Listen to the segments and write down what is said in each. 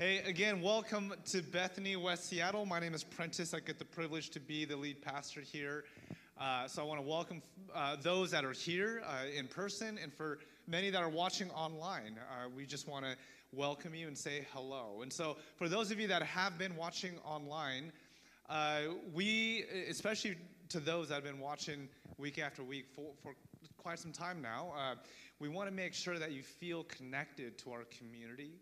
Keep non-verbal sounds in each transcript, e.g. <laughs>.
Hey, again, welcome to Bethany, West Seattle. My name is Prentice. I get the privilege to be the lead pastor here. Uh, so I want to welcome uh, those that are here uh, in person and for many that are watching online. Uh, we just want to welcome you and say hello. And so, for those of you that have been watching online, uh, we, especially to those that have been watching week after week for, for quite some time now, uh, we want to make sure that you feel connected to our community.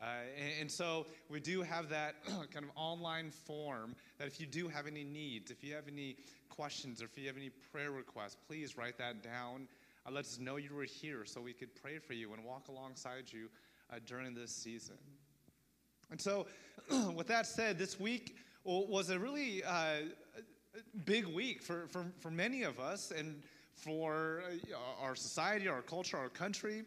Uh, and, and, so we do have that <clears throat> kind of online form that if you do have any needs, if you have any questions, or if you have any prayer requests, please write that down. Uh, let us know you were here so we could pray for you and walk alongside you uh, during this season. And so, <clears throat> with that said, this week was a really uh, big week for, for, for many of us and for uh, our society, our culture, our country.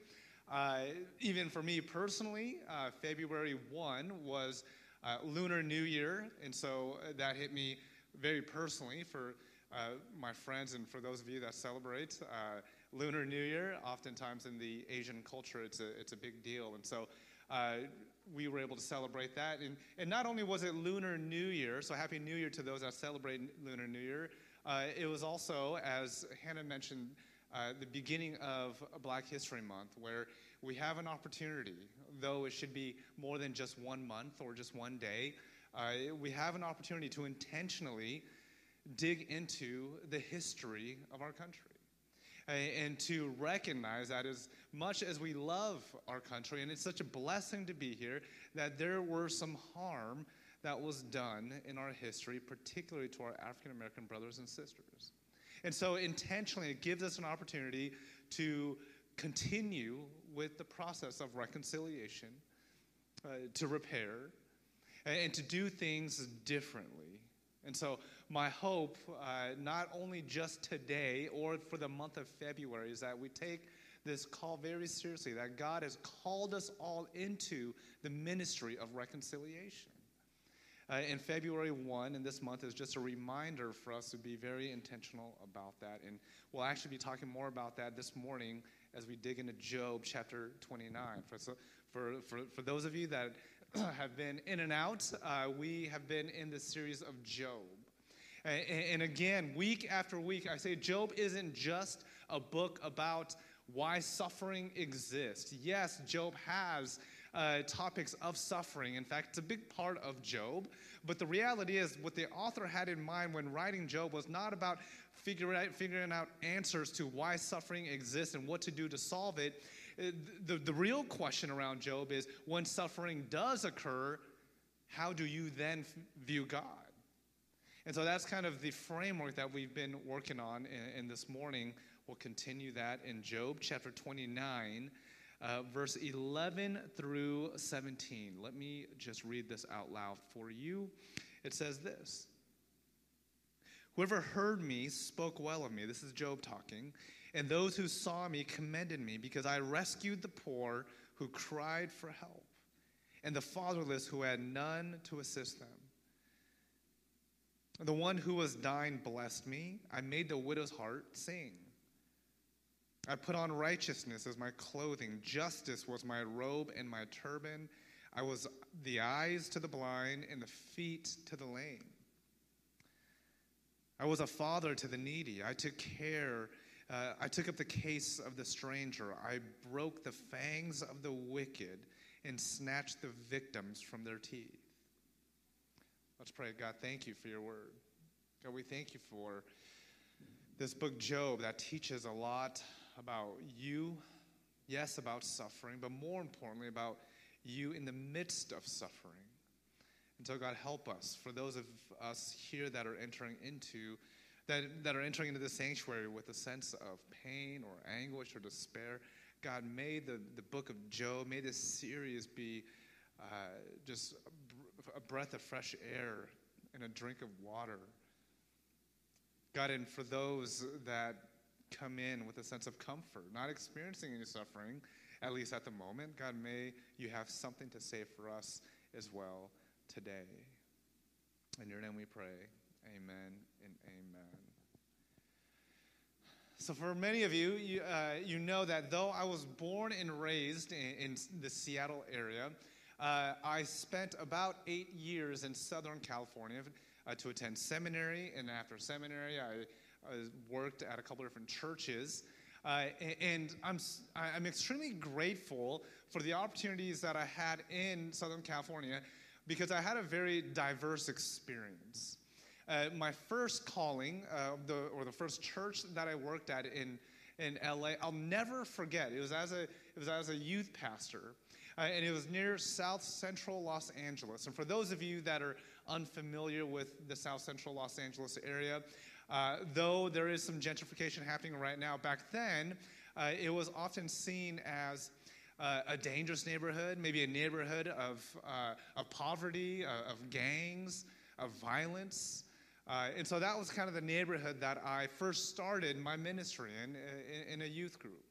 Uh, even for me personally, uh, February 1 was uh, Lunar New Year, and so uh, that hit me very personally for uh, my friends and for those of you that celebrate uh, Lunar New Year. Oftentimes in the Asian culture, it's a, it's a big deal, and so we were able to celebrate that. And, and not only was it Lunar New Year, so Happy New Year to those that celebrate Lunar New Year, it was also, as Hannah mentioned, uh, the beginning of Black History Month, where we have an opportunity, though it should be more than just one month or just one day, uh, we have an opportunity to intentionally dig into the history of our country. Uh, and to recognize that as much as we love our country, and it's such a blessing to be here, that there were some harm that was done in our history, particularly to our African American brothers and sisters. And so, intentionally, it gives us an opportunity to continue with the process of reconciliation, uh, to repair, and to do things differently. And so, my hope, uh, not only just today or for the month of February, is that we take this call very seriously, that God has called us all into the ministry of reconciliation. Uh, and February 1 in this month is just a reminder for us to be very intentional about that. And we'll actually be talking more about that this morning as we dig into Job chapter 29. For, for, for, for those of you that <clears throat> have been in and out, uh, we have been in the series of Job. And, and again, week after week, I say Job isn't just a book about why suffering exists. Yes, Job has uh, topics of suffering. In fact, it's a big part of Job. But the reality is, what the author had in mind when writing Job was not about figuring out, figuring out answers to why suffering exists and what to do to solve it. Uh, the, the real question around Job is when suffering does occur, how do you then view God? And so that's kind of the framework that we've been working on in, in this morning. We'll continue that in Job chapter 29, uh, verse 11 through 17. Let me just read this out loud for you. It says this Whoever heard me spoke well of me. This is Job talking. And those who saw me commended me because I rescued the poor who cried for help and the fatherless who had none to assist them. The one who was dying blessed me. I made the widow's heart sing. I put on righteousness as my clothing, justice was my robe and my turban. I was the eyes to the blind and the feet to the lame. I was a father to the needy. I took care. Uh, I took up the case of the stranger. I broke the fangs of the wicked and snatched the victims from their teeth. Let's pray. God, thank you for your word. God, we thank you for this book, Job, that teaches a lot about you, yes, about suffering, but more importantly, about you in the midst of suffering. And so, God, help us for those of us here that are entering into that, that are entering into the sanctuary with a sense of pain or anguish or despair. God, may the, the book of Job, may this series be uh, just a breath of fresh air and a drink of water. God, and for those that come in with a sense of comfort, not experiencing any suffering, at least at the moment, God, may you have something to say for us as well today. In your name we pray. Amen and amen. So, for many of you, you, uh, you know that though I was born and raised in, in the Seattle area, uh, I spent about eight years in Southern California uh, to attend seminary, and after seminary, I, I worked at a couple different churches. Uh, and I'm, I'm extremely grateful for the opportunities that I had in Southern California because I had a very diverse experience. Uh, my first calling, uh, the, or the first church that I worked at in, in LA, I'll never forget. It was as a, it was as a youth pastor, uh, and it was near South Central Los Angeles. And for those of you that are unfamiliar with the South Central Los Angeles area, uh, though there is some gentrification happening right now, back then uh, it was often seen as uh, a dangerous neighborhood, maybe a neighborhood of, uh, of poverty, uh, of gangs, of violence. Uh, and so that was kind of the neighborhood that I first started my ministry in, in, in a youth group.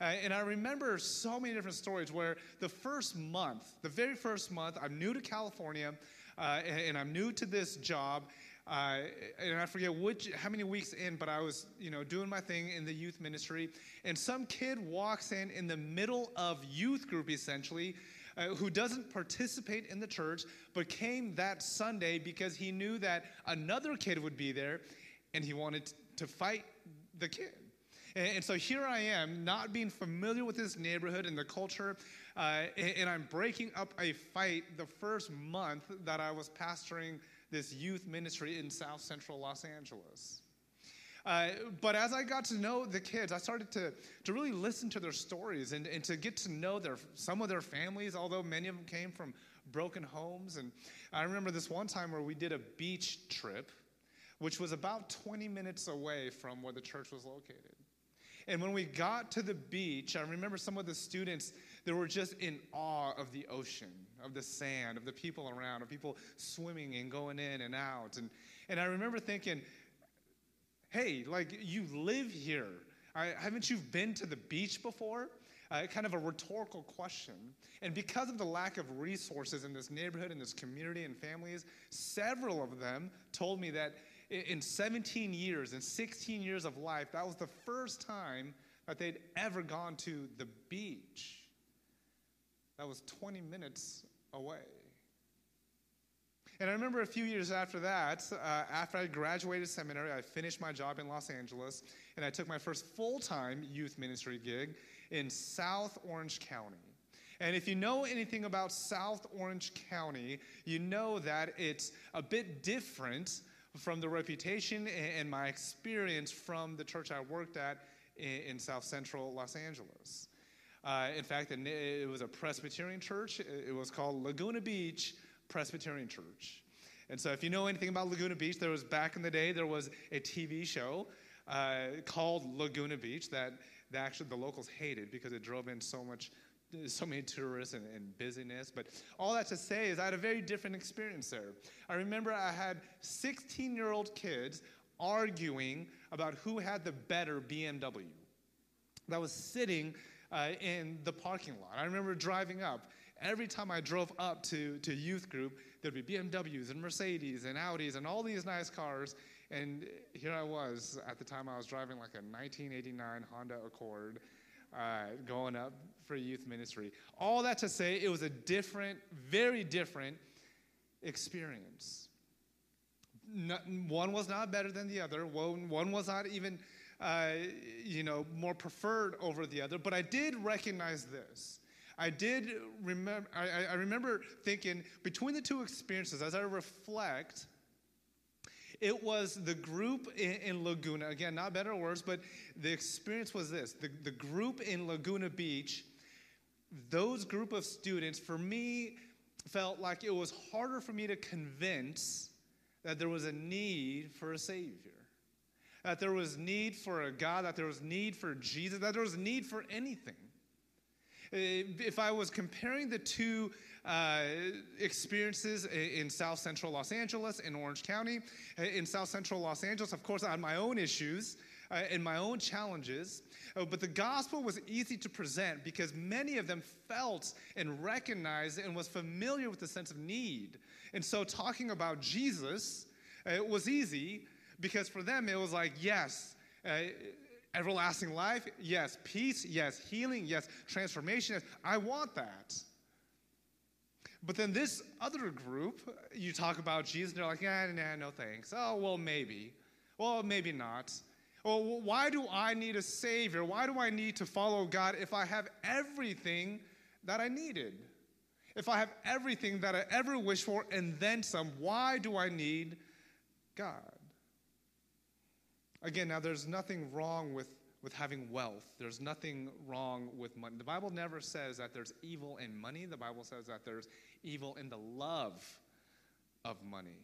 Uh, and I remember so many different stories where the first month, the very first month, I'm new to California uh, and, I'm new to this job. Uh, and I forget which, how many weeks in, but I was, you know, doing my thing in the youth ministry, and some kid walks in in the middle of youth group, essentially, uh, who doesn't participate in the church, but came that Sunday because he knew that another kid would be there, and he wanted to fight the kid. And, so here I am, not being familiar with this neighborhood and the culture, uh, and, and I'm breaking up a fight the first month that I was pastoring this youth ministry in South Central Los Angeles. Uh, but as I got to know the kids, I started to, to really listen to their stories and, and to get to know their, some of their families, although many of them came from broken homes. And I remember this one time where we did a beach trip, which was about 20 minutes away from where the church was located. And when we got to the beach, I remember some of the students, they were just in awe of the ocean, of the sand, of the people around, of people swimming and going in and out. And, and I remember thinking, hey, like you live here. I, haven't you been to the beach before? Uh, kind of a rhetorical question. And because of the lack of resources in this neighborhood, in this community, and families, several of them told me that in 17 years, in 16 years of life, that was the first time that they'd ever gone to the beach. That was 20 minutes away. And I remember a few years after that, uh, after I graduated seminary, I finished my job in Los Angeles, and I took my first full time youth ministry gig in South Orange County. And if you know anything about South Orange County, you know that it's a bit different from the reputation and my experience from the church I worked at in, South Central Los Angeles. Uh, in fact, it was a Presbyterian church. It was called Laguna Beach Presbyterian Church. And so, if you know anything about Laguna Beach, there was back in the day there was a TV show uh, called Laguna Beach that, that actually the locals hated because it drove in so much so many tourists and, and, busyness. But all that to say is I had a very different experience there. I remember I had 16 year old kids arguing about who had the better BMW that was sitting uh, in the parking lot. I remember driving up. Every time I drove up to, to youth group, there'd be BMWs and Mercedes and Audis and all these nice cars. And here I was at the time I was driving like a 1989 Honda Accord uh, going up for youth ministry. All that to say, it was a different, very different experience. one was not better than the other. One, one was not even, uh, you know, more preferred over the other. But I did recognize this. I did remember. I, I remember thinking between the two experiences, as I reflect it was the group in, in, Laguna, again, not better or worse, but the experience was this the, the group in Laguna Beach, those group of students, for me, felt like it was harder for me to convince that there was a need for a Savior. That there was need for a God, that there was need for Jesus, that there was need for anything. Eh, if I was comparing the two uh, experiences in South Central Los Angeles, in Orange County. Uh, in South Central Los Angeles, of course, I had my own issues uh, and my own challenges. But the gospel was easy to present because many of them felt and recognized and was familiar with the sense of need. And so talking about Jesus uh, was easy because for them it was like, yes, everlasting life, yes, peace, yes, healing, yes, transformation, yes, I want that. But then this other group, you talk about Jesus, and they're like, nah, nah, no thanks. Oh, well, maybe. Well, maybe not. Well, why do I need a Savior? Why do I need to follow God if I have everything that I needed? If I have everything that I ever wished for and then some, why do I need God? Again, now there's nothing wrong with, with having wealth. There's nothing wrong with money. The Bible never says that there's evil in money. The Bible says that there's evil in the love of money.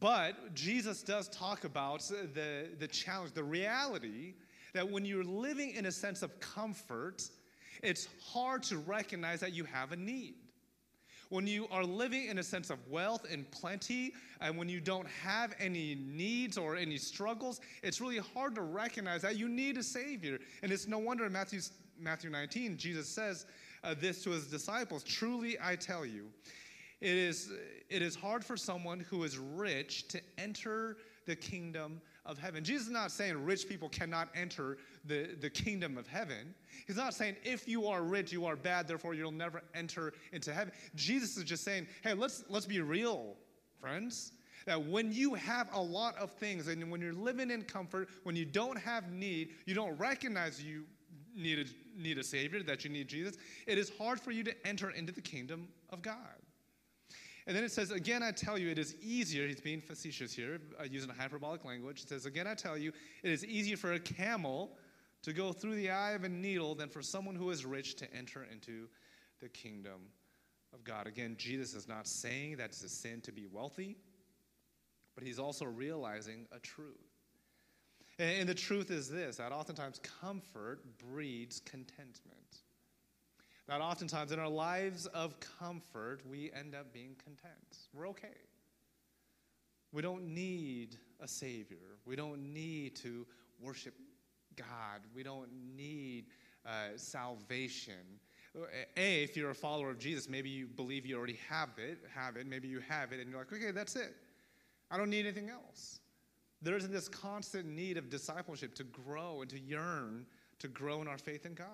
But Jesus does talk about the, the challenge, the reality that when you're living in a sense of comfort, it's hard to recognize that you have a need. When you are living in a sense of wealth and plenty, and when you don't have any needs or any struggles, it's really hard to recognize that you need a Savior. And it's no wonder in Matthew, Matthew 19, Jesus says uh, this to his disciples Truly I tell you, it is, it is hard for someone who is rich to enter the kingdom of heaven. Jesus is not saying rich people cannot enter the, the kingdom of heaven. He's not saying if you are rich, you are bad, therefore you'll never enter into heaven. Jesus is just saying, hey, let's, let's be real, friends. That when you have a lot of things and when you're living in comfort, when you don't have need, you don't recognize you need a, need a Savior, that you need Jesus, it is hard for you to enter into the kingdom of God. And then it says, Again, I tell you, it is easier, he's being facetious here, uh, using a hyperbolic language. It says, Again, I tell you, it is easier for a camel to go through the eye of a needle than for someone who is rich to enter into the kingdom of God. Again, Jesus is not saying that it's a sin to be wealthy, but he's also realizing a truth. And the truth is this that oftentimes comfort breeds contentment. That oftentimes in our lives of comfort, we end up being content. We're okay. We don't need a Savior. We don't need to worship God. We don't need uh, salvation. A, if you're a follower of Jesus, maybe you believe you already have it, have it, maybe you have it, and you're like, okay, that's it. I don't need anything else. There isn't this constant need of discipleship to grow and to yearn to grow in our faith in God.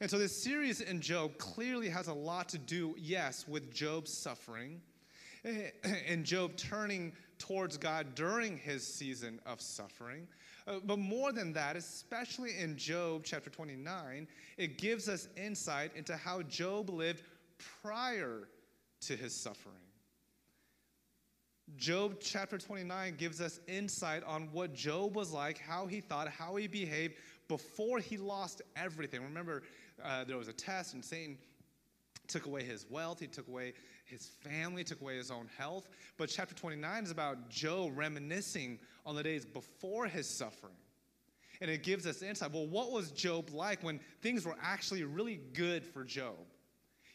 And so this series in Job clearly has a lot to do, yes, with Job's suffering <clears throat> and Job turning towards God during his season of suffering. Uh, but more than that, especially in Job chapter 29, it gives us insight into how Job lived prior to his suffering. Job chapter 29 gives us insight on what Job was like, how he thought, how he behaved before he lost everything. Remember, uh, there was a test, and Satan took away his wealth, he took away his family, took away his own health. But chapter 29 is about Job reminiscing on the days before his suffering. And it gives us insight. Well, what was Job like when things were actually really good for Job?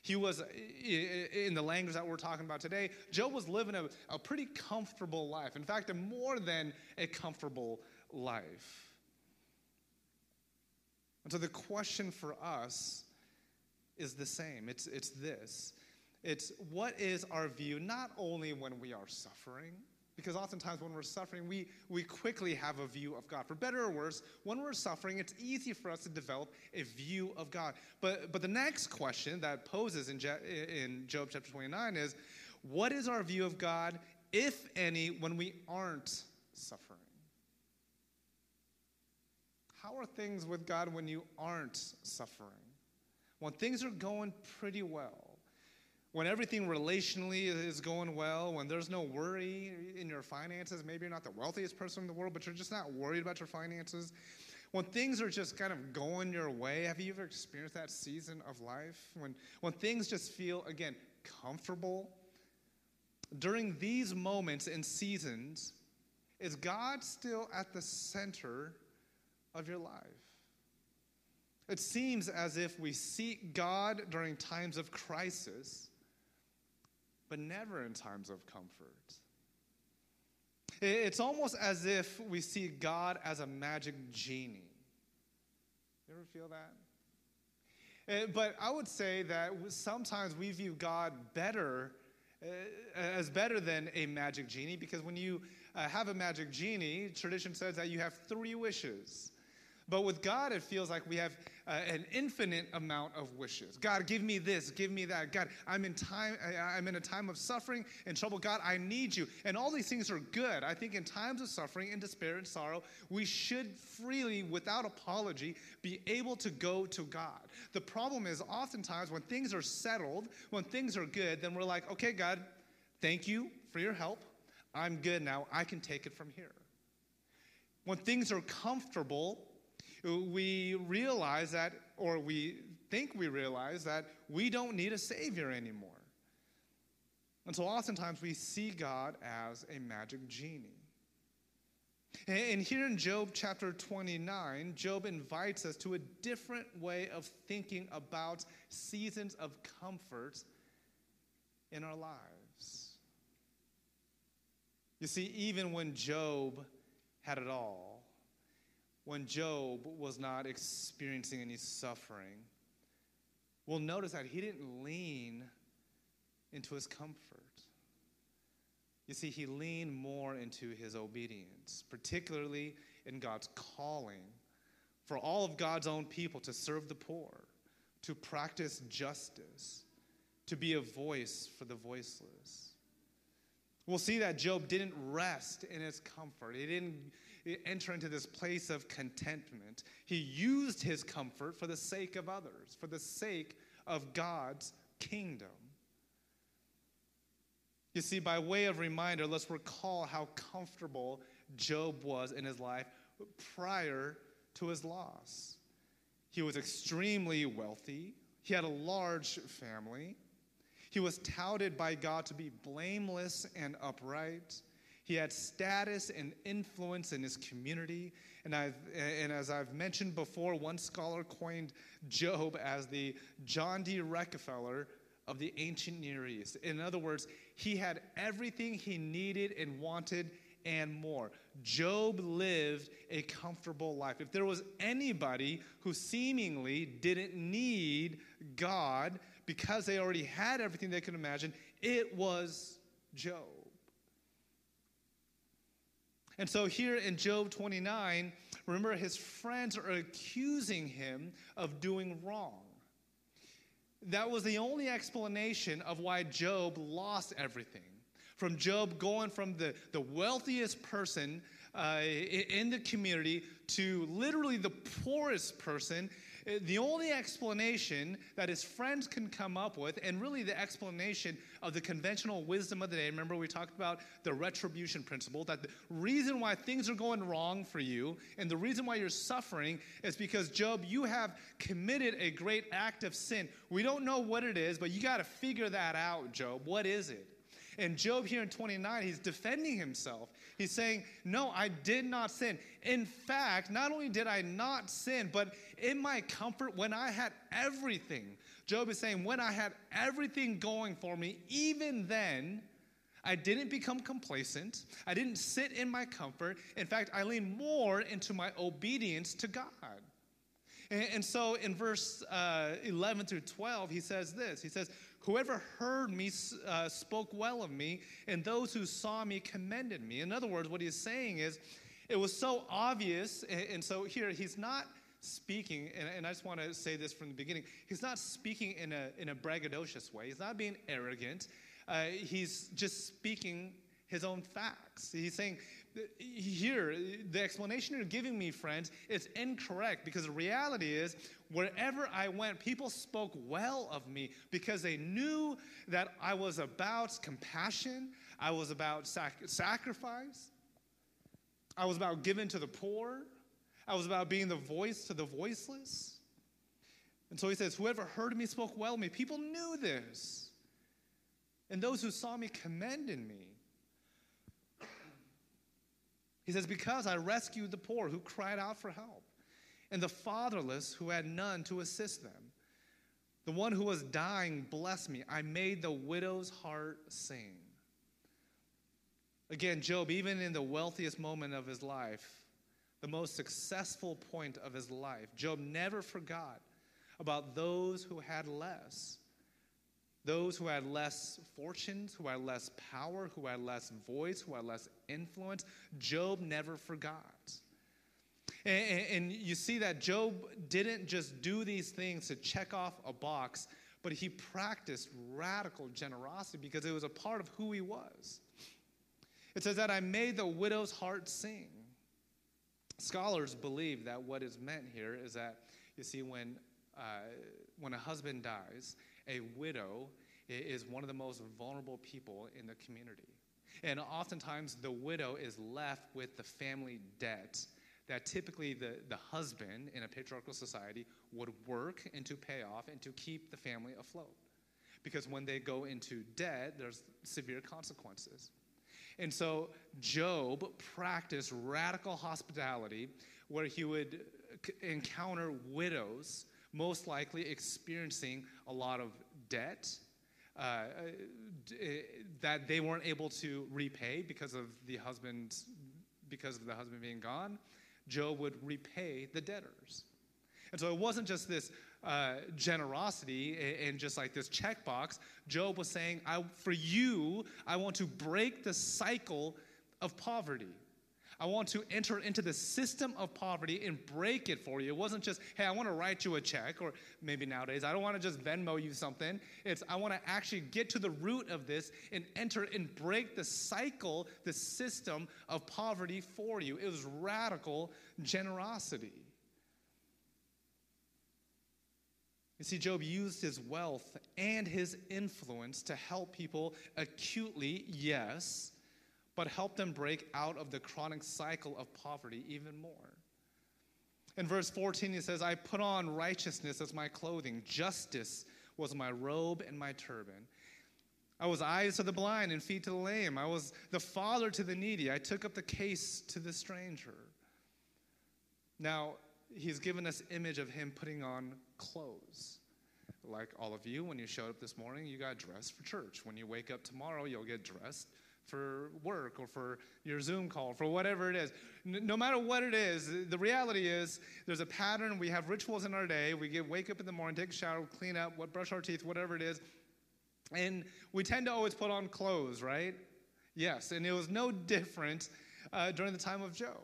He was, in the language that we're talking about today, Job was living a, a pretty comfortable life. In fact, a more than a comfortable life. And so the question for us is the same it's, it's this it's what is our view, not only when we are suffering, because oftentimes when we're suffering, we, we quickly have a view of God. For better or worse, when we're suffering, it's easy for us to develop a view of God. But, but the next question that poses in, Je- in Job chapter 29 is what is our view of God, if any, when we aren't suffering? How are things with God when you aren't suffering? When things are going pretty well? When everything relationally is going well, when there's no worry in your finances, maybe you're not the wealthiest person in the world, but you're just not worried about your finances. When things are just kind of going your way, have you ever experienced that season of life? When, when things just feel, again, comfortable? During these moments and seasons, is God still at the center of your life. It seems as if we seek God during times of crisis, but never in times of comfort. It's almost as if we see God as a magic genie. You ever feel that? Eh, but I would say that sometimes we view God better eh, as better than a magic genie because when you uh, have a magic genie, tradition says that you have three wishes. But with God, it feels like we have uh, an infinite amount of wishes. God, give me this, give me that. God, I'm in time. I, I'm in a time of suffering and trouble. God, I need you. And all these things are good. I think in times of suffering and despair and sorrow, we should freely, without apology, be able to go to God. The problem is, oftentimes when things are settled, when things are good, then we're like, okay, God, thank you for your help. I'm good now. I can take it from here. When things are comfortable, we realize that, or we think we realize that we don't need a Savior anymore. And so oftentimes we see God as a magic genie. And here in Job chapter 29, Job invites us to a different way of thinking about seasons of comfort in our lives. You see, even when Job had it all, when Job was not experiencing any suffering, we'll notice that he didn't lean into his comfort. You see, he leaned more into his obedience, particularly in God's calling for all of God's own people to serve the poor, to practice justice, to be a voice for the voiceless. We'll see that Job didn't rest in his comfort. He didn't enter into this place of contentment. He used his comfort for the sake of others, for the sake of God's kingdom. You see, by way of reminder, let's recall how comfortable Job was in his life prior to his loss. He was extremely wealthy, he had a large family, he was touted by God to be blameless and upright. He had status and influence in his community. And, I've, and as I've mentioned before, one scholar coined Job as the John D. Rockefeller of the ancient Near East. In other words, he had everything he needed and wanted and more. Job lived a comfortable life. If there was anybody who seemingly didn't need God because they already had everything they could imagine, it was Job. And so here in Job 29, remember his friends are accusing him of doing wrong. That was the only explanation of why Job lost everything. From Job going from the, the wealthiest person uh, in the community to literally the poorest person Uh, the only explanation that his friends can come up with, and really the explanation of the conventional wisdom of the day, remember we talked about the retribution principle, that the reason why things are going wrong for you and the reason why you're suffering is because, Job, you have committed a great act of sin. We don't know what it is, but you got to figure that out, Job. What is it? And Job here in 29, he's defending himself. He's saying, No, I did not sin. In fact, not only did I not sin, but in my comfort, when I had everything, Job is saying, when I had everything going for me, even then, I didn't become complacent. I didn't sit in my comfort. In fact, I leaned more into my obedience to God. And, so in verse uh, 11 through 12, he says this He says, Whoever heard me uh, spoke well of me, and those who saw me commended me. In other words, what he's saying is, it was so obvious, and, and so here he's not speaking, and, and I just want to say this from the beginning, he's not speaking in a, in a braggadocious way. He's not being arrogant. Uh, he's just speaking his own facts. He's saying, here, the explanation you're giving me, friends, is incorrect because the reality is, wherever I went, people spoke well of me because they knew that I was about compassion, I was about sac- sacrifice, I was about giving to the poor, I was about being the voice to the voiceless. And so he says, Whoever heard me spoke well of me. People knew this. And those who saw me commended me. He says, Because I rescued the poor who cried out for help, and the fatherless who had none to assist them. The one who was dying blessed me. I made the widow's heart sing. Again, Job, even in the wealthiest moment of his life, the most successful point of his life, Job never forgot about those who had less those who had less fortunes, who had less power, who had less voice, who had less influence, Job never forgot. And, and, you see that Job didn't just do these things to check off a box, but he practiced radical generosity because it was a part of who he was. It says that I made the widow's heart sing. Scholars believe that what is meant here is that, you see, when, uh, when a husband dies, a widow is one of the most vulnerable people in the community. And oftentimes, the widow is left with the family debt that typically the, the husband in a patriarchal society would work and to pay off and to keep the family afloat. Because when they go into debt, there's severe consequences. And so Job practiced radical hospitality where he would encounter widows, most likely experiencing a lot of debt. Uh, that they weren't able to repay because of the husband because of the husband being gone Job would repay the debtors. And so it wasn't just this uh, generosity and just like this checkbox. Job was saying, I, For you, I want to break the cycle of poverty. I want to enter into the system of poverty and break it for you. It wasn't just, hey, I want to write you a check, or maybe nowadays, I don't want to just Venmo you something. It's, I want to actually get to the root of this and enter and break the cycle, the system of poverty for you. It was radical generosity. You see, Job used his wealth and his influence to help people acutely, yes, but help them break out of the chronic cycle of poverty even more. In verse 14, he says, I put on righteousness as my clothing, justice was my robe and my turban. I was eyes to the blind and feet to the lame. I was the father to the needy. I took up the case to the stranger. Now, he's given us image of him putting on clothes. Like all of you, when you showed up this morning, you got dressed for church. When you wake up tomorrow, you'll get dressed for work or for your Zoom call, for whatever it is. No matter what it is, the reality is there's a pattern. We have rituals in our day. We get wake up in the morning, take a shower, clean up, brush our teeth, whatever it is. And we tend to always put on clothes, right? Yes, and it was no <laughs> different uh, during the time of Job.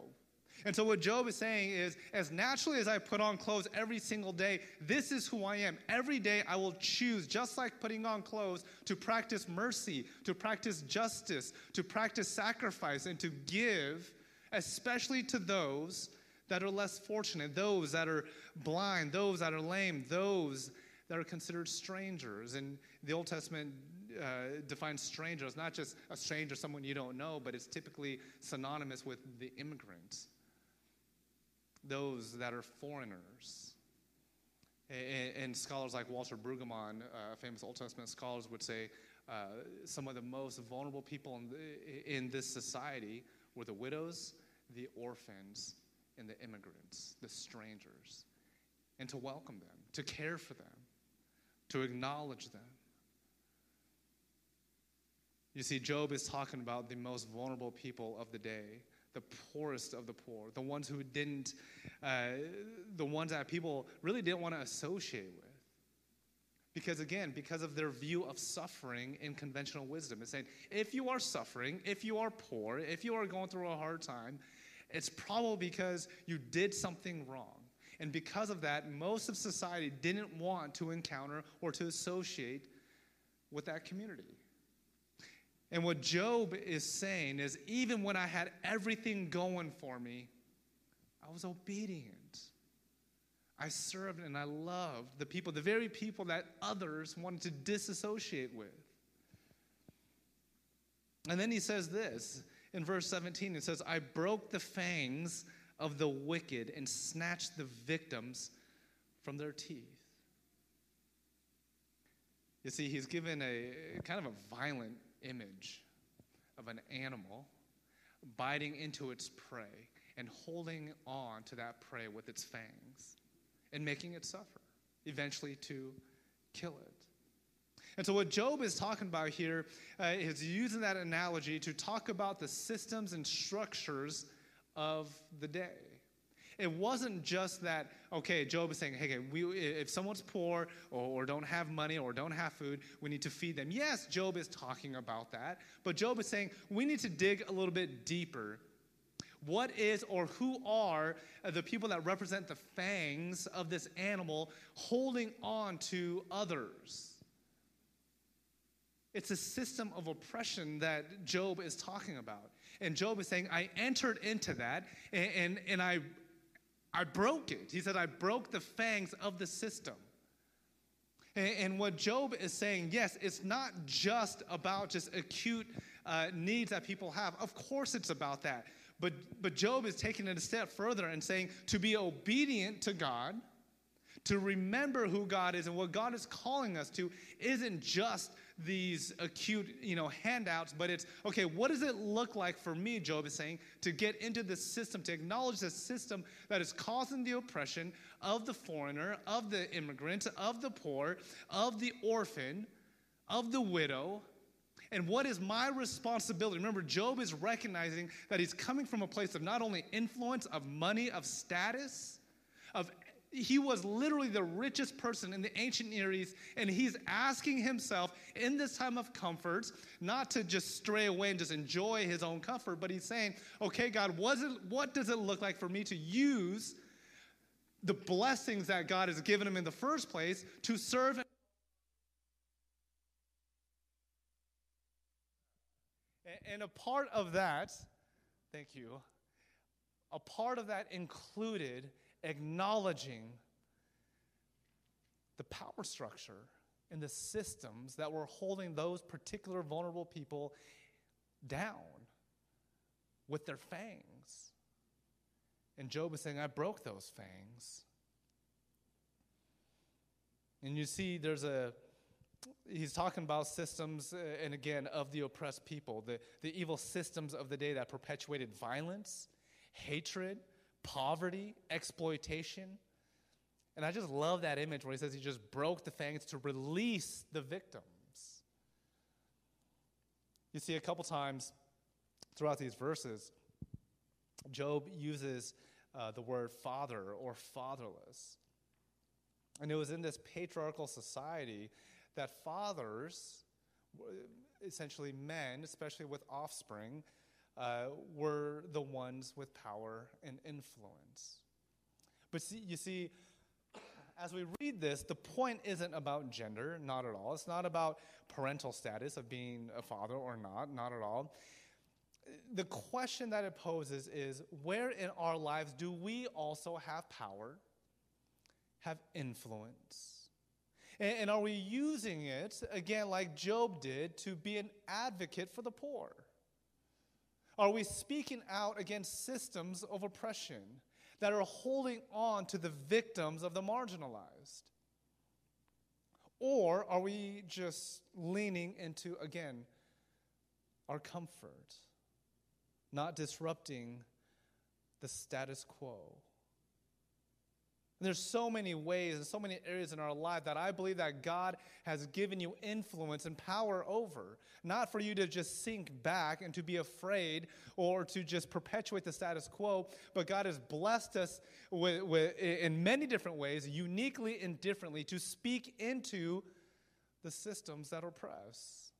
And so, what Job is saying is, as naturally as I put on clothes every single day, this is who I am. Every day I will choose, just like putting on clothes, to practice mercy, to practice justice, to practice sacrifice, and to give, especially to those that are less fortunate, those that are blind, those that are lame, those that are considered strangers. And the Old Testament uh, defines stranger as not just a stranger, someone you don't know, but it's typically synonymous with the immigrants those that are foreigners. And, and scholars like Walter Brueggemann, uh, famous Old Testament scholars, would say uh, some of the most vulnerable people in, the, in this society were the widows, the orphans, and the immigrants, the strangers. And to welcome them, to care for them, to acknowledge them. You see, Job is talking about the most vulnerable people of the day the poorest of the poor, the ones who didn't, uh, the ones that people really didn't want to associate with. Because again, because of their view of suffering in conventional wisdom, it's saying if you are suffering, if you are poor, if you are going through a hard time, it's probably because you did something wrong. And because of that, most of society didn't want to encounter or to associate with that community. And what Job is saying is even when I had everything going for me, I was obedient. I served and I loved the people, the very people that others wanted to disassociate with. And then he says this in verse 17 it says, I broke the fangs of the wicked and snatched the victims from their teeth. You see, he's given a kind of a violent image of an animal biting into its prey and holding on to that prey with its fangs and making it suffer, eventually to kill it. And so, what Job is talking about here uh, is using that analogy to talk about the systems and structures of the day. It wasn't just that, okay, Job is saying, hey, we, if someone's poor or, or don't have money or don't have food, we need to feed them. Yes, Job is talking about that, but Job is saying we need to dig a little bit deeper. What is or who are the people that represent the fangs of this animal holding on to others? It's a system of oppression that Job is talking about. And Job is saying, I entered into that and, and, and I, I broke it. He said, I broke the fangs of the system. And, what Job is saying, yes, it's not just about just acute uh, needs that people have. Of course, it's about that. But, but Job is taking it a step further and saying to be obedient to God, to remember who God is and what God is calling us to, isn't just these acute, you know, handouts, but it's okay, what does it look like for me, Job is saying, to get into the system, to acknowledge the system that is causing the oppression of the foreigner, of the immigrant, of the poor, of the orphan, of the widow, and what is my responsibility? Remember, Job is recognizing that he's coming from a place of not only influence, of money, of status, of he was literally the richest person in the ancient Near East, and he's asking himself in this time of comforts not to just stray away and just enjoy his own comfort, but he's saying, okay, God, what, it, what does it look like for me to use the blessings that God has given him in the first place to serve? And a part of that, thank you, a part of that included acknowledging the power structure and the systems that were holding those particular vulnerable people down with their fangs. And Job is saying, I broke those fangs. And you see, there's a, he's talking about systems, uh, and again, of the oppressed people, the, the evil systems of the day that perpetuated violence, hatred, poverty, exploitation. And I just love that image where he says he just broke the fangs to release the victims. You see, a couple times throughout these verses, Job uses uh, the word father or fatherless. And it was in this patriarchal society that fathers, essentially men, especially with offspring, uh, were the ones with power and influence. But see, you see, as we read this, the point isn't about gender, not at all. It's not about parental status of being a father or not, not at all. The question that it poses is where in our lives do we also have power, have influence? And, and are we using it, again, like Job did, to be an advocate for the poor? Are we speaking out against systems of oppression that are holding on to the victims of the marginalized? Or are we just leaning into, again, our comfort, not disrupting the status quo? There's so many ways and so many areas in our life that I believe that God has given you influence and power over. Not for you to just sink back and to be afraid or to just perpetuate the status quo, but God has blessed us with, with, in many different ways, uniquely and differently, to speak into the systems that oppress.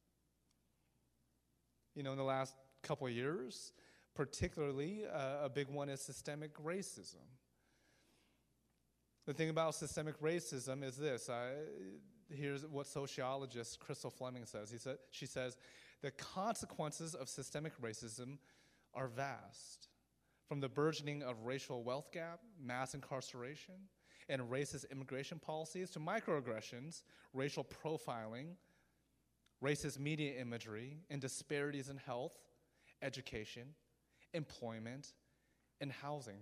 You know, in the last couple of years, particularly, uh, a big one is systemic racism. The thing about systemic racism is this. here's what sociologist Crystal Fleming says. He said, she says, the consequences of systemic racism are vast. From the burgeoning of racial wealth gap, mass incarceration, and racist immigration policies to microaggressions, racial profiling, racist media imagery, and disparities in health, education, employment, and housing.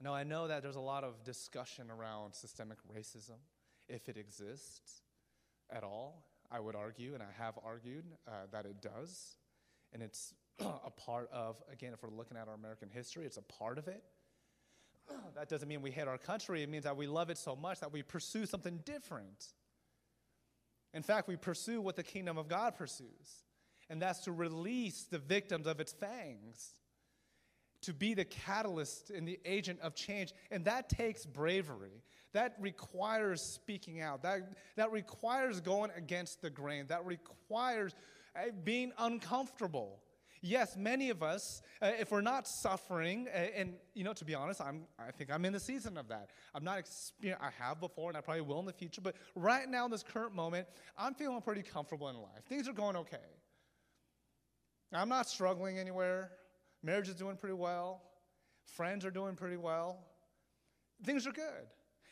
Now, I know that there's a lot of discussion around systemic racism, if it exists at all. I would argue, and I have argued, uh, that it does. And it's <clears throat> a part of, again, if we're looking at our American history, it's a part of it. <clears throat> that doesn't mean we hate our country. It means that we love it so much that we pursue something different. In fact, we pursue what the kingdom of God pursues, and that's to release the victims of its fangs to be the catalyst and the agent of change. And that takes bravery. That requires speaking out. That, that requires going against the grain. That requires uh, being uncomfortable. Yes, many of us, uh, if we're not suffering, uh, and you know, to be honest, I'm, I think I'm in the season of that. I'm not, I have before, and I probably will in the future, but right now, in this current moment, I'm feeling pretty comfortable in life. Things are going okay. I'm not struggling anywhere. Marriage is doing pretty well. Friends are doing pretty well. Things are good.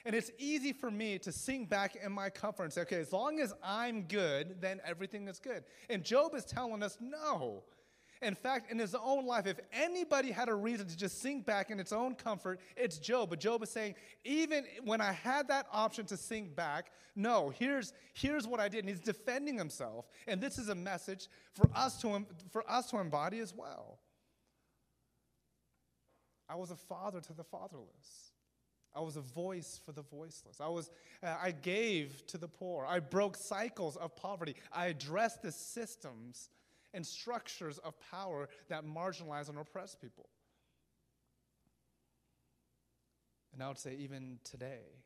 And it's easy for me to sink back in my comfort and say, okay, as long as I'm good, then everything is good. And Job is telling us, no. In fact, in his own life, if anybody had a reason to just sink back in its own comfort, it's Job. But Job is saying, even when I had that option to sink back, no, here's, here's what I did. And he's defending himself. And this is a message for us to, for us to embody as well. I was a father to the fatherless. I was a voice for the voiceless. I, was, uh, I gave to the poor. I broke cycles of poverty. I addressed the systems and structures of power that marginalize and oppress people. And I would say, even today,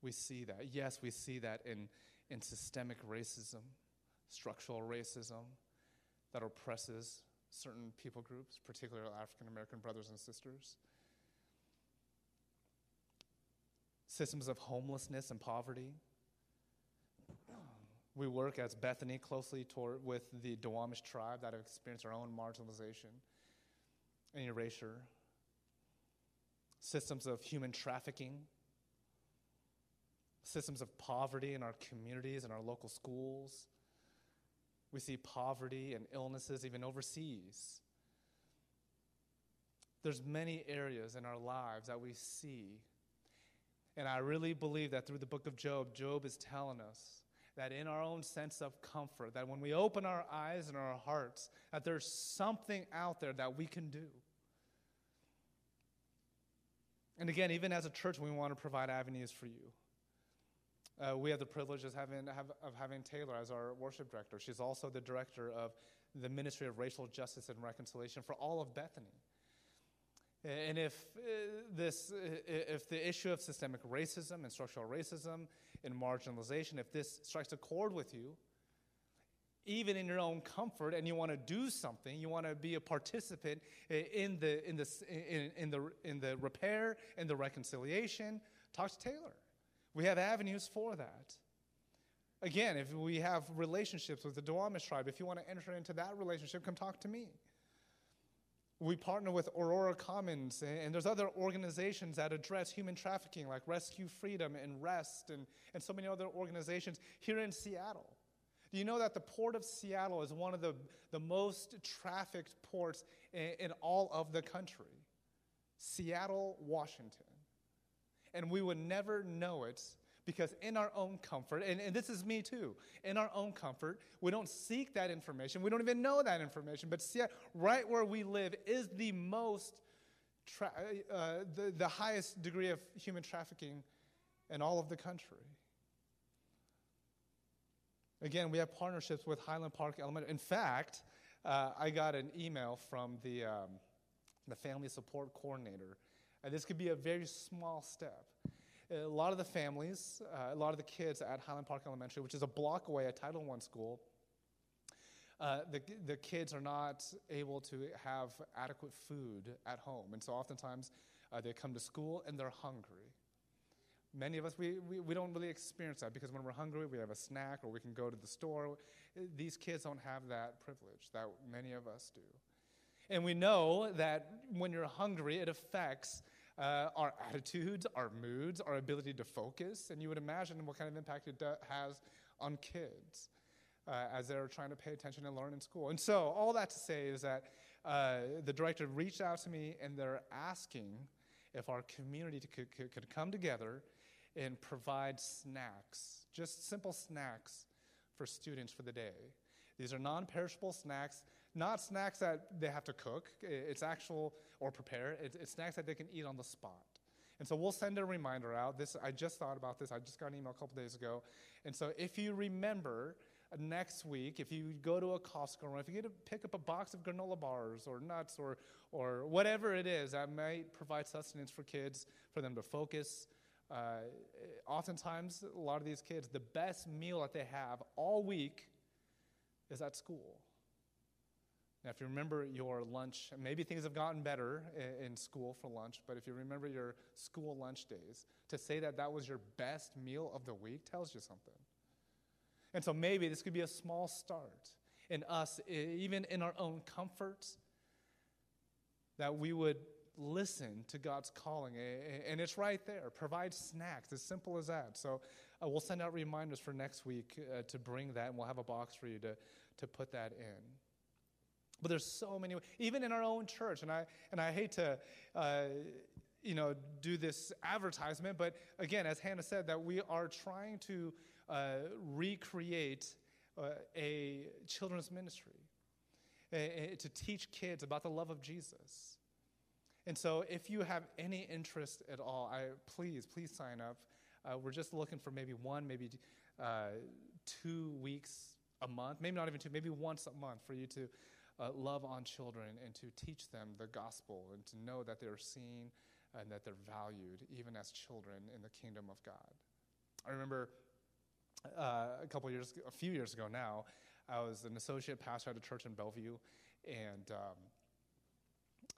we see that. Yes, we see that in, in systemic racism, structural racism that oppresses certain people groups, particularly African American brothers and sisters. systems of homelessness and poverty. We work as Bethany closely toward, with the Duwamish tribe that have experienced their own marginalization and erasure. Systems of human trafficking, systems of poverty in our communities and our local schools. We see poverty and illnesses even overseas. There's many areas in our lives that we see and I really believe that through the book of Job, Job is telling us that in our own sense of comfort, that when we open our eyes and our hearts, that there's something out there that we can do. And again, even as a church, we want to provide avenues for you. Uh, we have the privilege of having, of having Taylor as our worship director. She's also the director of the Ministry of Racial Justice and Reconciliation for all of Bethany. And if uh, this, uh, if the issue of systemic racism and structural racism and marginalization, if this strikes a chord with you, even in your own comfort, and you want to do something, you want to be a participant in the in the in, in the in the repair and the reconciliation, talk to Taylor. We have avenues for that. Again, if we have relationships with the Duwamish tribe, if you want to enter into that relationship, come talk to me. We partner with Aurora Commons, and there's other organizations that address human trafficking, like Rescue Freedom and REST, and, and so many other organizations here in Seattle. Do you know that the port of Seattle is one of the, the most trafficked ports in, in all of the country? Seattle, Washington. And we would never know it because in our own comfort, and, and, this is me too, in our own comfort, we don't seek that information. We don't even know that information. But see, right where we live is the most, tra- uh, the, the highest degree of human trafficking in all of the country. Again, we have partnerships with Highland Park Elementary. In fact, uh, I got an email from the, um, the family support coordinator. And this could be a very small step a lot of the families, uh, a lot of the kids at Highland Park Elementary, which is a block away at Title I school, uh, the, the kids are not able to have adequate food at home. And so oftentimes uh, they come to school and they're hungry. Many of us, we, we, we don't really experience that because when we're hungry, we have a snack or we can go to the store. These kids don't have that privilege that many of us do. And we know that when you're hungry, it affects uh, our attitudes, our moods, our ability to focus, and you would imagine what kind of impact it has on kids uh, as they're trying to pay attention and learn in school. And so, all that to say is that uh, the director reached out to me and they're asking if our community could, could, could come together and provide snacks, just simple snacks for students for the day. These are non perishable snacks not snacks that they have to cook, it's actual, or prepare, it's, it's snacks that they can eat on the spot. And so we'll send a reminder out. This I just thought about this. I just got an email a couple days ago. And so if you remember uh, next week, if you go to a Costco or if you get to pick up a box of granola bars or nuts or or whatever it is that might provide sustenance for kids for them to focus. Uh, oftentimes, a lot of these kids, the best meal that they have all week is at school. Now, if you remember your lunch, maybe things have gotten better in school for lunch, but if you remember your school lunch days, to say that that was your best meal of the week tells you something. And so maybe this could be a small start in us, even in our own comforts, that we would listen to God's calling. And it's right there. Provide snacks, as simple as that. So uh, we'll send out reminders for next week uh, to bring that, and we'll have a box for you to, to put that in. But there's so many, even in our own church, and I, and I hate to, uh, you know, do this advertisement, but again, as Hannah said, that we are trying to uh, recreate uh, a children's ministry to teach kids about the love of Jesus. And so, if you have any interest at all, I, please, please sign up. Uh, we're just looking for maybe one, maybe uh, two weeks a month, maybe not even two, maybe once a month for you to uh, love on children and to teach them the gospel and to know that they're seen and that they're valued even as children in the kingdom of God. I remember uh, a couple years, a few years ago now, I was an associate pastor at a church in Bellevue, and um,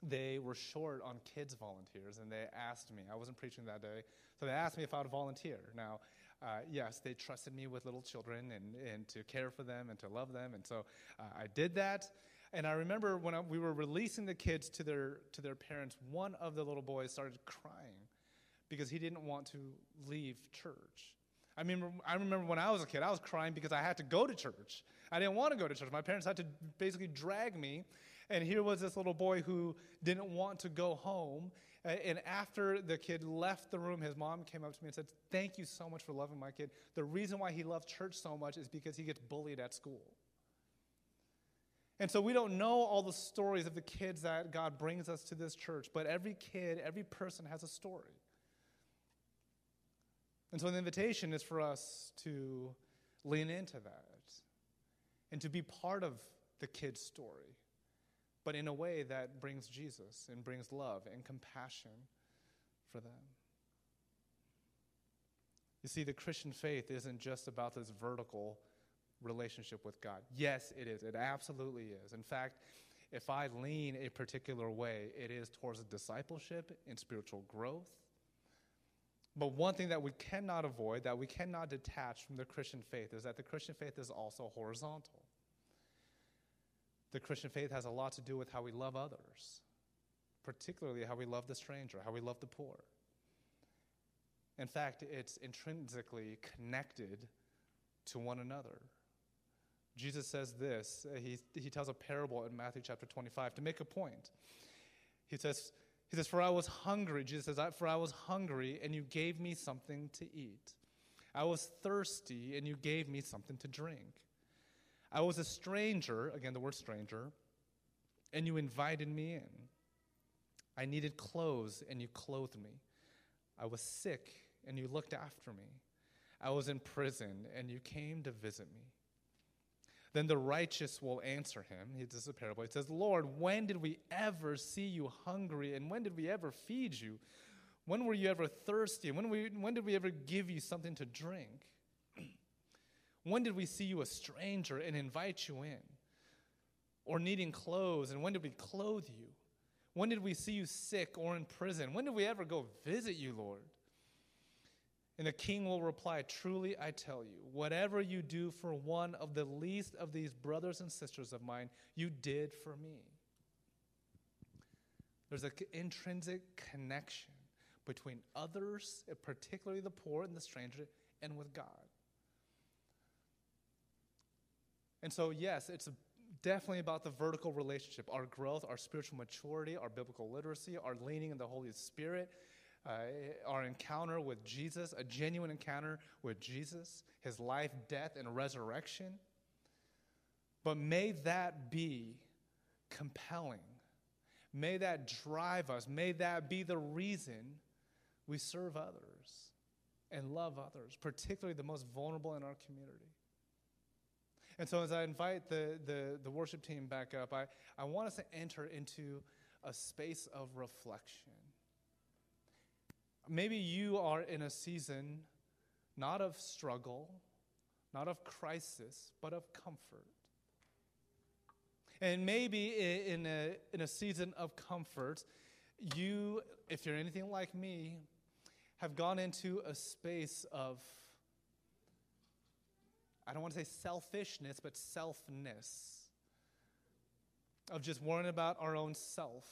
they were short on kids volunteers, and they asked me. I wasn't preaching that day, so they asked me if I would volunteer. Now, uh, yes, they trusted me with little children and, and to care for them and to love them, and so uh, I did that. And I remember when I, we were releasing the kids to their, to their parents, one of the little boys started crying because he didn't want to leave church. I remember, I remember when I was a kid, I was crying because I had to go to church. I didn't want to go to church. My parents had to basically drag me. And here was this little boy who didn't want to go home. And after the kid left the room, his mom came up to me and said, Thank you so much for loving my kid. The reason why he loved church so much is because he gets bullied at school. And so we don't know all the stories of the kids that God brings us to this church, but every kid, every person has a story. And so the invitation is for us to lean into that and to be part of the kid's story, but in a way that brings Jesus and brings love and compassion for them. You see, the Christian faith isn't just about this vertical relationship with God. Yes, it is. It absolutely is. In fact, if I lean a particular way, it is towards discipleship and spiritual growth. But one thing that we cannot avoid, that we cannot detach from the Christian faith, is that the Christian faith is also horizontal. The Christian faith has a lot to do with how we love others, particularly how we love the stranger, how we love the poor. In fact, it's intrinsically connected to one another. Jesus says this. Uh, he, he tells a parable in Matthew chapter 25 to make a point. He says, he says, For I was hungry. Jesus says, For I was hungry, and you gave me something to eat. I was thirsty, and you gave me something to drink. I was a stranger, again, the word stranger, and you invited me in. I needed clothes, and you clothed me. I was sick, and you looked after me. I was in prison, and you came to visit me. Then the righteous will answer him. This is a parable. He says, Lord, when did we ever see you hungry? And when did we ever feed you? When were you ever thirsty? When, we, when did we ever give you something to drink? <clears throat> when did we see you a stranger and invite you in? Or needing clothes? And when did we clothe you? When did we see you sick or in prison? When did we ever go visit you, Lord? And the king will reply, Truly I tell you, whatever you do for one of the least of these brothers and sisters of mine, you did for me. There's an intrinsic connection between others, particularly the poor and the stranger, and with God. And so, yes, it's definitely about the vertical relationship our growth, our spiritual maturity, our biblical literacy, our leaning in the Holy Spirit Uh, our encounter with Jesus, a genuine encounter with Jesus, his life, death, and resurrection. But may that be compelling. May that drive us. May that be the reason we serve others and love others, particularly the most vulnerable in our community. And so, as I invite the, the, the worship team back up, I, I want us to enter into a space of reflection. Maybe you are in a season not of struggle, not of crisis, but of comfort. And maybe in a, in a season of comfort, you, if you're anything like me, have gone into a space of, I don't want to say selfishness, but selfness, of just worrying about our own self,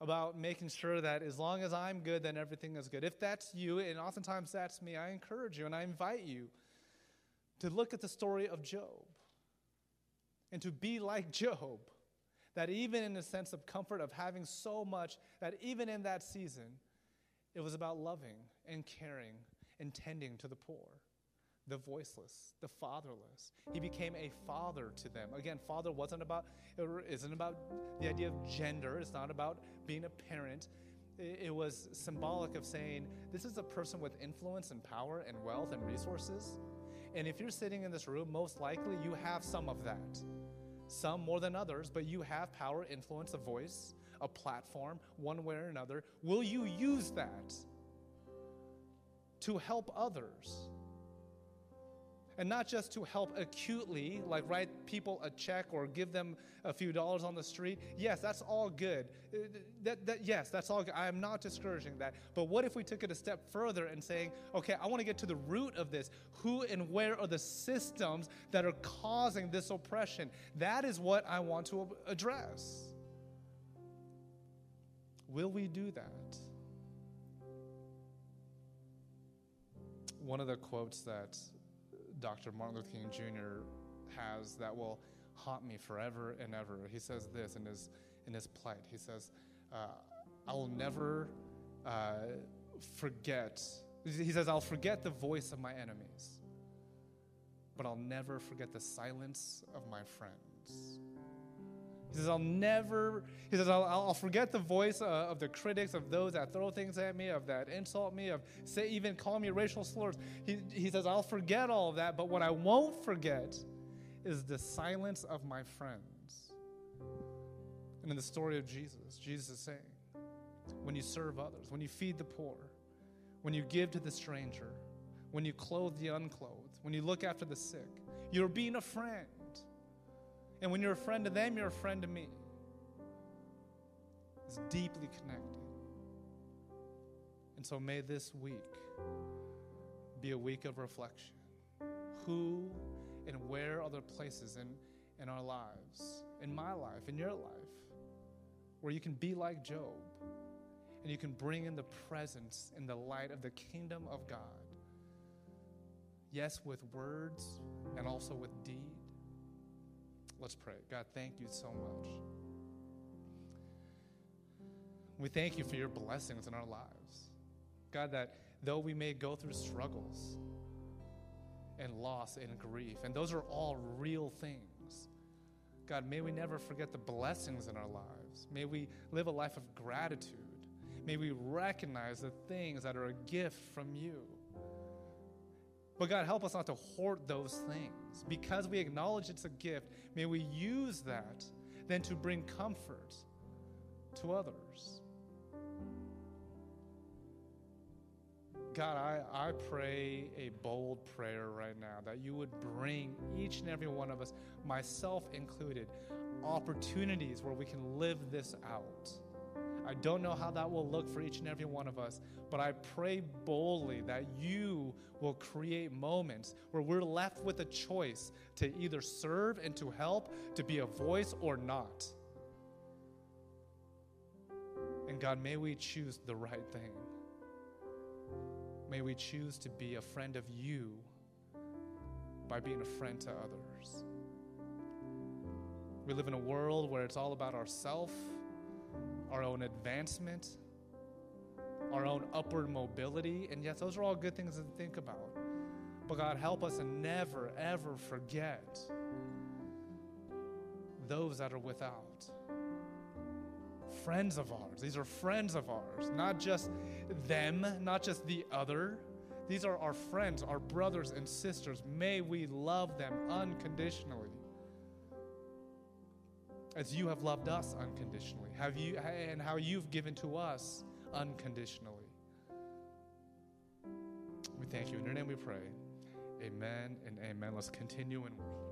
about making sure that as long as I'm good, then everything is good. If that's you, and oftentimes that's me, I encourage you and I invite you to look at the story of Job and to be like <laughs> Job. That even in the sense of comfort of having so much, that even in that season, it was about loving and caring and tending to the poor, the voiceless, the fatherless. He became a father to them. Again, father wasn't about, it isn't about the idea of gender, it's not about being a parent. It was symbolic of saying, this is a person with influence and power and wealth and resources. And if you're sitting in this room, most likely you have some of that some more than others, but you have power, influence, a voice, a platform, one way or another. Will you use that to help others? And not just to help acutely, like write people a check or give them a few dollars on the street. Yes, that's all good. Uh, that, that, yes, that's all good. I am not discouraging that. But what if we took it a step further and saying, okay, I want to get to the root of this. Who and where are the systems that are causing this oppression? That is what I want to address. Will we do that? One of the quotes that Dr. Martin Luther King Jr. has that will haunt me forever and ever. He says this in his, in his plight. He says, uh, I will never uh, forget, he says, I'll forget the voice of my enemies, but I'll never forget the silence of my friends. He says, I'll never, he says, I'll, I'll forget the voice uh, of the critics, of those that throw things at me, of that insult me, of say, even call me racial slurs. He, he says, I'll forget all of that, but what I won't forget is the silence of my friends. And in the story of Jesus, Jesus is saying, when you serve others, when you feed the poor, when you give to the stranger, when you clothe the unclothed, when you look after the sick, you're being a friend. And when you're a friend to them, you're a friend to me. It's deeply connected. And so may this week be a week of reflection. Who and where are there places in, in our lives, in my life, in your life, where you can be like Job and you can bring in the presence and the light of the kingdom of God? Yes, with words and also with deed. Let's pray. God, thank you so much. We thank you for your blessings in our lives. God, that though we may go through struggles and loss and grief, and those are all real things, God, may we never forget the blessings in our lives. May we live a life of gratitude. May we recognize the things that are a gift from you. But God, help us not to hoard those things. Because we acknowledge it's a gift, may we use that then to bring comfort to others. God, I, I pray a bold prayer right now that you would bring each and every one of us, myself included, opportunities where we can live this out. I don't know how that will look for each and every one of us, but I pray boldly that you will create moments where we're left with a choice to either serve and to help, to be a voice or not. And God, may we choose the right thing. May we choose to be a friend of you by being a friend to others. We live in a world where it's all about ourself our own advancement, our own upward mobility. And yes, those are all good things to think about. But God, help us to never, ever forget those that are without. Friends of ours. These are friends of ours, not just them, not just the other. These are our friends, our brothers and sisters. May we love them unconditionally as you have loved us unconditionally, have you, and how you've given to us unconditionally. We thank you. In your name we pray. Amen and amen. Let's continue in worship.